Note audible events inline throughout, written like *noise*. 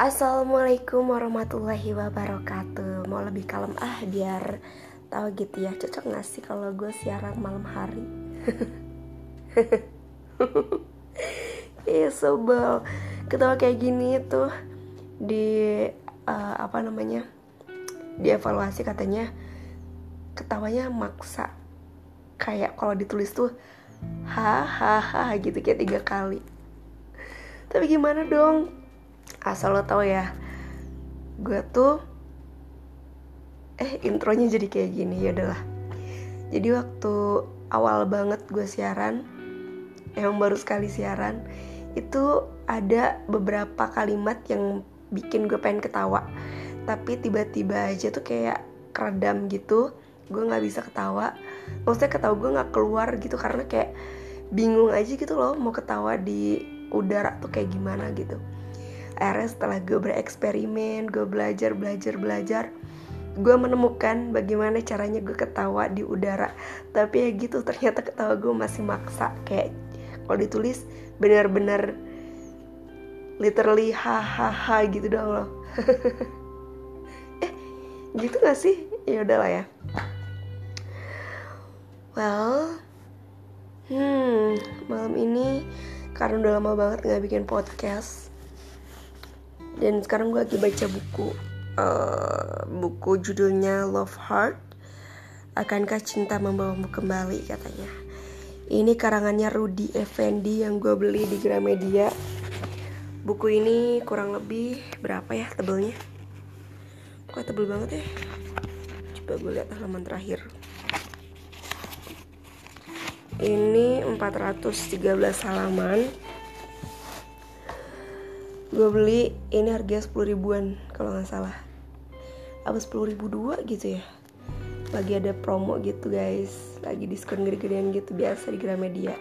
Assalamualaikum warahmatullahi wabarakatuh. Mau lebih kalem ah biar tahu gitu ya. Cocok gak sih kalau gue siaran malam hari? *laughs* Iya sebel. Ketawa kayak gini tuh Di uh, apa namanya Di evaluasi katanya Ketawanya maksa. Kayak kalau ditulis tuh Hahaha gitu kayak tiga kali. Tapi gimana dong asal lo tau ya gue tuh eh intronya jadi kayak gini ya udahlah jadi waktu awal banget gue siaran emang baru sekali siaran itu ada beberapa kalimat yang bikin gue pengen ketawa. Tapi tiba-tiba aja tuh kayak keredam gitu gue nggak bisa ketawa. Maksudnya ketawa gue nggak keluar gitu karena kayak bingung aja gitu loh mau ketawa di udara tuh kayak gimana gitu akhirnya setelah gue bereksperimen gue belajar belajar belajar gue menemukan bagaimana caranya gue ketawa di udara. Tapi ya gitu ternyata ketawa gue masih maksa. Kayak kalau ditulis benar-benar literally hahaha gitu dong loh. *laughs* Eh gitu gak sih? Ya udahlah ya. Well hmm malam ini karena udah lama banget nggak bikin podcast dan sekarang gue lagi baca buku uh, buku judulnya Love Heart akankah cinta membawamu kembali katanya. Ini karangannya Rudy Effendi yang gue beli di Gramedia. Buku ini kurang lebih berapa ya tebelnya? Kok tebel banget ya? Coba gue lihat halaman terakhir. Ini 413 halaman gue beli ini harga 10 ribuan kalau nggak salah. Apa 10 ribu dua gitu ya? Lagi ada promo gitu guys. Lagi diskon gede-gedean gitu biasa di Gramedia.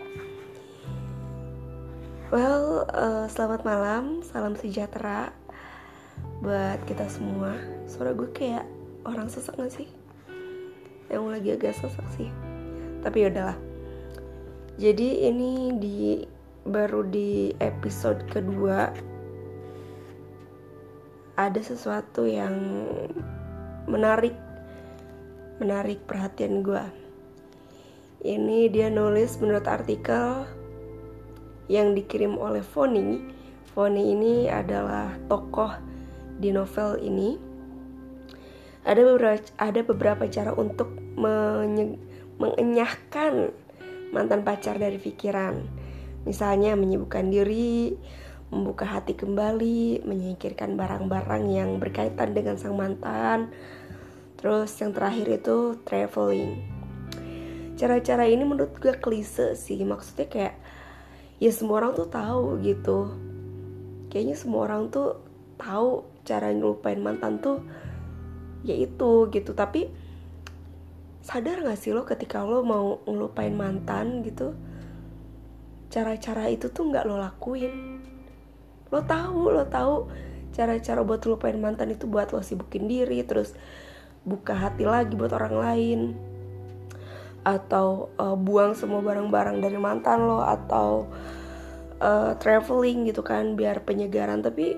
Well uh, selamat malam salam sejahtera buat kita semua. Suara gue kayak orang sesak gak sih? Yang lagi agak sesak sih. Tapi yaudahlah jadi ini di baru di episode kedua ada sesuatu yang menarik menarik perhatian gue ini dia nulis menurut artikel yang dikirim oleh Foni. Foni ini adalah tokoh di novel ini. Ada beberapa ada beberapa cara untuk menye, mengenyahkan mantan pacar dari pikiran. Misalnya menyibukkan diri membuka hati kembali, menyingkirkan barang-barang yang berkaitan dengan sang mantan. Terus yang terakhir itu traveling. Cara-cara ini menurut gue klise sih, maksudnya kayak ya semua orang tuh tahu gitu. Kayaknya semua orang tuh tahu cara ngelupain mantan tuh ya itu gitu, tapi sadar gak sih lo ketika lo mau ngelupain mantan gitu cara-cara itu tuh nggak lo lakuin lo tahu lo tahu cara-cara buat lupain mantan itu buat lo sibukin diri terus buka hati lagi buat orang lain. Atau uh, buang semua barang-barang dari mantan lo atau uh, traveling gitu kan biar penyegaran. Tapi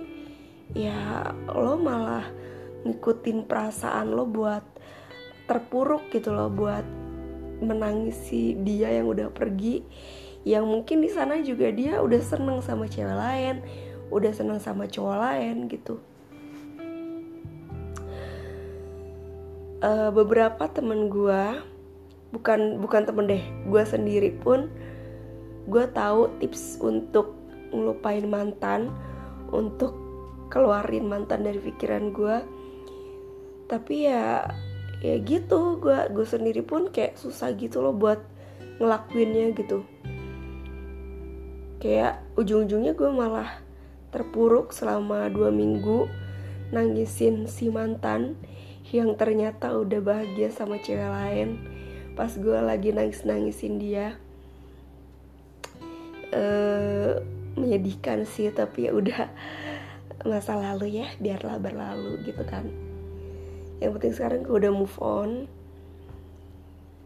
ya lo malah ngikutin perasaan lo buat terpuruk gitu lo buat menangisi dia yang udah pergi. Yang mungkin di sana juga dia udah seneng sama cewek lain udah seneng sama cowok lain gitu. Uh, beberapa temen gue bukan bukan temen deh gue sendiri pun gue tahu tips untuk ngelupain mantan untuk keluarin mantan dari pikiran gue tapi ya ya gitu gue gue sendiri pun kayak susah gitu loh buat ngelakuinnya gitu. Kayak ujung-ujungnya gue malah terpuruk selama dua minggu nangisin si mantan yang ternyata udah bahagia sama cewek lain. Pas gue lagi nangis nangisin dia uh, menyedihkan sih tapi ya udah masa lalu ya biarlah berlalu gitu kan. Yang penting sekarang gue udah move on.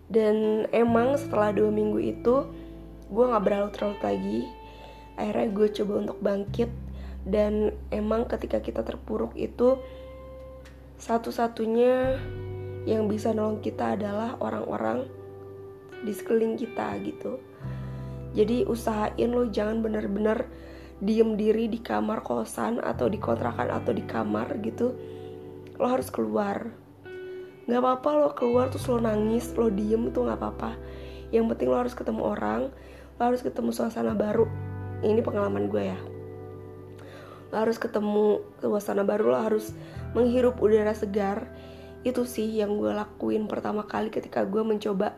Dan emang setelah dua minggu itu gue nggak berlarut-larut lagi. Akhirnya gue coba untuk bangkit dan emang ketika kita terpuruk itu satu-satunya yang bisa nolong kita adalah orang-orang di sekeliling kita gitu. Jadi usahain lo jangan bener-bener diem diri di kamar kosan atau di kontrakan atau di kamar gitu. Lo harus keluar. Nggak apa-apa lo keluar terus lo nangis lo diem itu nggak apa-apa. Yang penting lo harus ketemu orang lo harus ketemu suasana baru. Ini pengalaman gue ya lo harus ketemu suasana baru lo harus menghirup udara segar. Itu sih yang gue lakuin pertama kali ketika gue mencoba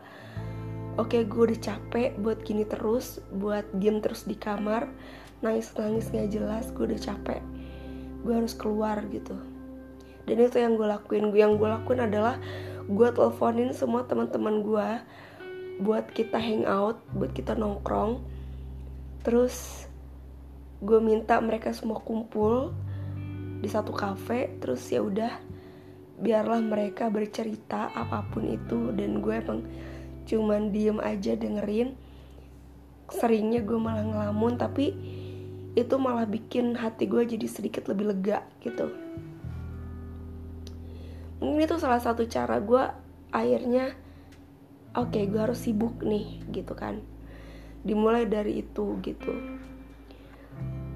oke okay, gue udah capek buat gini terus buat diem terus di kamar. Nangis nangis nggak jelas gue udah capek. Gue harus keluar gitu. Dan itu yang gue lakuin. Gue yang gue lakuin adalah gue teleponin semua teman-teman gue buat kita hangout buat kita nongkrong. Terus gue minta mereka semua kumpul di satu kafe terus ya udah biarlah mereka bercerita apa pun itu. Dan gue emang cuman diem aja dengerin. Seringnya gue malah ngelamun tapi itu malah bikin hati gue jadi sedikit lebih lega gitu. Mungkin itu salah satu cara gue akhirnya oke okay, gue harus sibuk nih gitu kan. Dimulai dari itu gitu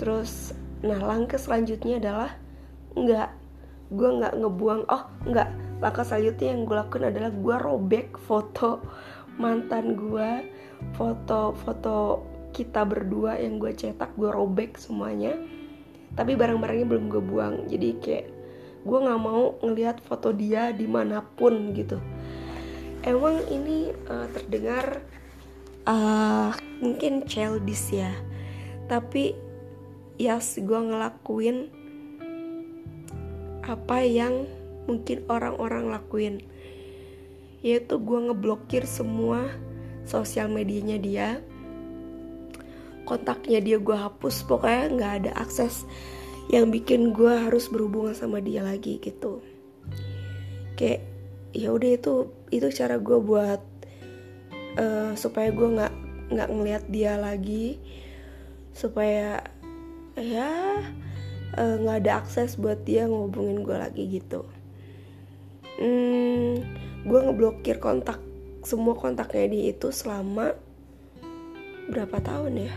terus nah langkah selanjutnya adalah nggak gue nggak ngebuang oh nggak. Langkah selanjutnya yang gue lakukan adalah gue robek foto mantan gue foto-foto kita berdua yang gue cetak gue robek semuanya. Tapi barang-barangnya belum gue buang. Jadi kayak gue nggak mau ngelihat foto dia di mana pun gitu. Emang ini uh, terdengar uh, mungkin childish ya. Tapi yes gue ngelakuin apa yang mungkin orang-orang lakuin. Yaitu gue ngeblokir semua sosial medianya dia. Kontaknya dia gue hapus pokoknya nggak ada akses yang bikin gue harus berhubungan sama dia lagi gitu. Kayak ya udah itu itu cara gue buat uh, supaya gue nggak nggak ngelihat dia lagi. Supaya ya Eh, nggak uh, ada akses buat dia ngubungin gue lagi gitu. Hmm, gue ngeblokir kontak semua kontaknya dia itu selama berapa tahun ya?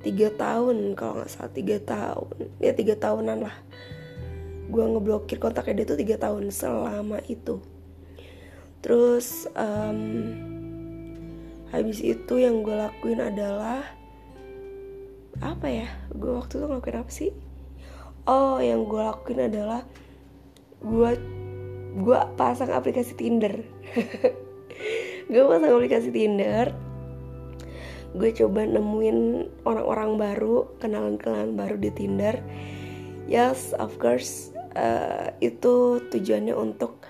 Tiga tahun kalau nggak salah tiga tahun. Ya tiga tahunan lah. Gue ngeblokir kontaknya dia itu tiga tahun selama itu. Terus um, habis itu yang gue lakuin adalah apa ya gue waktu itu ngelakuin apa sih? Oh yang gue lakuin adalah gue gue pasang aplikasi Tinder. *laughs* Gue pasang aplikasi Tinder. Gue coba nemuin orang-orang baru kenalan-kenalan baru di Tinder. Yes of course uh, itu tujuannya untuk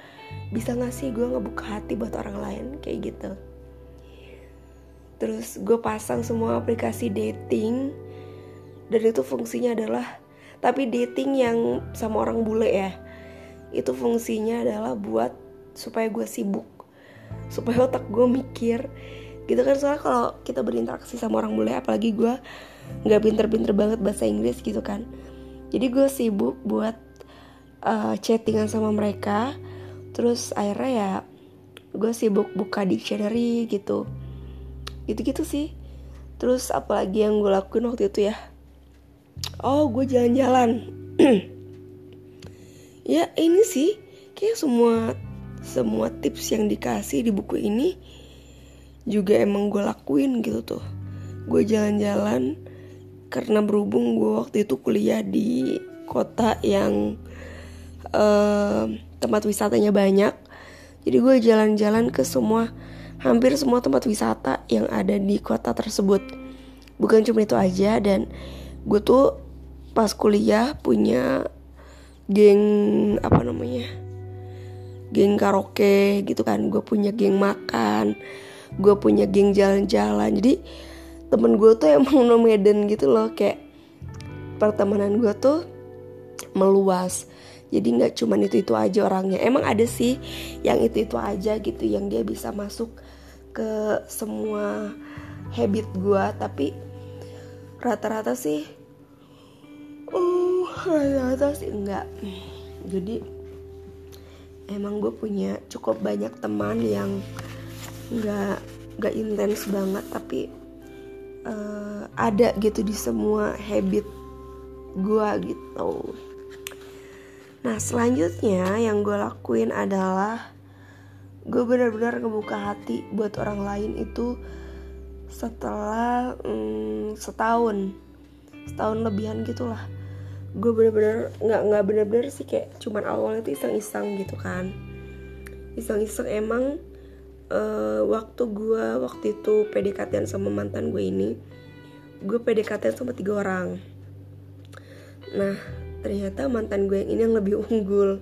bisa gak sih gue ngebuka hati buat orang lain kayak gitu. Terus gue pasang semua aplikasi dating dan itu fungsinya adalah tapi dating yang sama orang bule ya itu fungsinya adalah buat supaya gue sibuk supaya otak gue mikir. Gitu kan soalnya kalau kita berinteraksi sama orang bule apalagi gue nggak pinter-pinter banget bahasa Inggris gitu kan. Jadi gue sibuk buat uh, chattingan sama mereka. Terus akhirnya ya gue sibuk buka dictionary gitu. Gitu-gitu sih. Terus apalagi yang gue lakuin waktu itu ya oh gue jalan-jalan. *clears throat* Ya ini sih kayak semua semua tips yang dikasih di buku ini juga emang gue lakuin gitu tuh. Gue jalan-jalan karena berhubung gue waktu itu kuliah di kota yang uh, tempat wisatanya banyak. Jadi gue jalan-jalan ke semua hampir semua tempat wisata yang ada di kota tersebut. Bukan cuma itu aja dan gue tuh pas kuliah punya geng apa namanya geng karaoke gitu kan. Gue punya geng makan gue punya geng jalan-jalan. Jadi temen gue tuh emang *laughs* nomaden gitu loh. Kayak pertemanan gue tuh meluas. Jadi nggak cuman itu itu aja orangnya. Emang ada sih yang itu itu aja gitu yang dia bisa masuk ke semua habit gue tapi rata-rata sih Oh rata-rata sih enggak. Jadi emang gue punya cukup banyak teman yang nggak nggak intens banget tapi uh, ada gitu di semua habit gue gitu. Nah selanjutnya yang gue lakuin adalah gue benar-benar ngebuka hati buat orang lain itu setelah mm, setahun. Setahun lebihan gitulah. Gue bener-bener nggak nggak bener-bener sih kayak cuman awalnya tuh iseng-iseng gitu kan. Iseng-iseng emang uh, waktu gue waktu itu PDKT sama mantan gue ini gue PDKT sama tiga orang. Nah ternyata mantan gue yang ini yang lebih *laughs* unggul.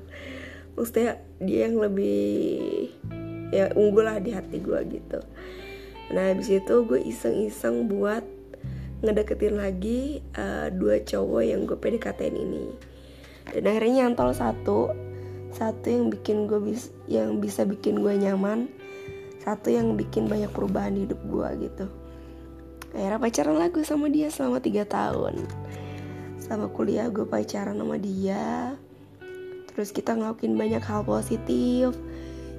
Maksudnya dia yang lebih ya unggul lah di hati gue gitu nah habis itu gue iseng-iseng buat ngedeketin lagi uh, dua cowok yang gue pdkt ini. Dan akhirnya nyantol satu. Satu yang bikin gue bis yang bisa bikin gue nyaman. Satu yang bikin banyak perubahan di hidup gue gitu. Akhirnya pacaran lagu sama dia selama tiga tahun. Sama kuliah gue pacaran sama dia. Terus kita ngelakuin banyak hal positif.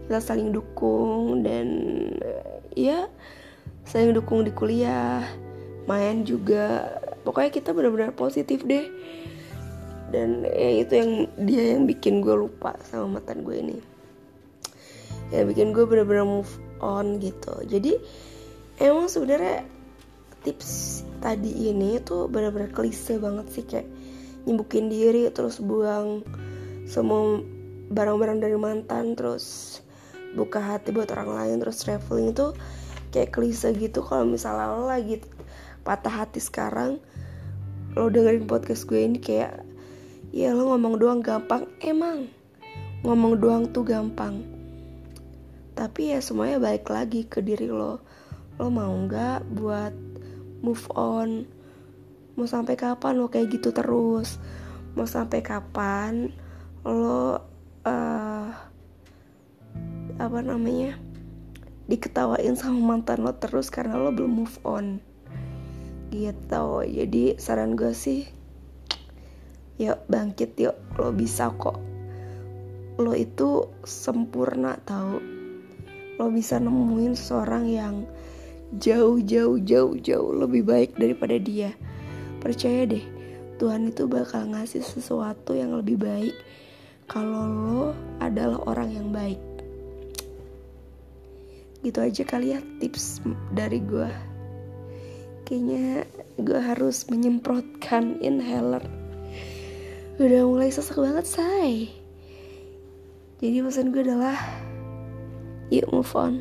Kita saling dukung dan ya saling dukung di kuliah main juga. Pokoknya kita benar-benar positif deh. Dan ya itu yang dia yang bikin gue lupa sama mantan gue ini. Yang bikin gue benar-benar move on gitu. Jadi emang sebenarnya tips tadi ini tuh benar-benar klise banget sih kayak nyembukin diri terus buang semua barang-barang dari mantan terus buka hati buat orang lain terus traveling itu kayak klise gitu kalau misalnya lo lagi patah hati sekarang lo dengerin podcast gue ini kayak ya lo ngomong doang gampang. Emang ngomong doang tuh gampang. Tapi ya semuanya balik lagi ke diri lo. Lo mau nggak buat move on? Mau sampai kapan lo kayak gitu terus? Mau sampai kapan lo uh, apa namanya diketawain sama mantan lo terus karena lo belum move on. Gitu. Jadi saran gue sih yuk bangkit yuk. Lo bisa kok. Lo itu sempurna tau. Lo bisa nemuin seorang yang jauh jauh jauh jauh lebih baik daripada dia. Percaya deh Tuhan itu bakal ngasih sesuatu yang lebih baik kalau lo adalah orang yang baik gitu aja kali ya tips dari gue kayaknya gue harus menyemprotkan inhaler. Udah mulai sesak banget say. Jadi pesan gue adalah yuk move on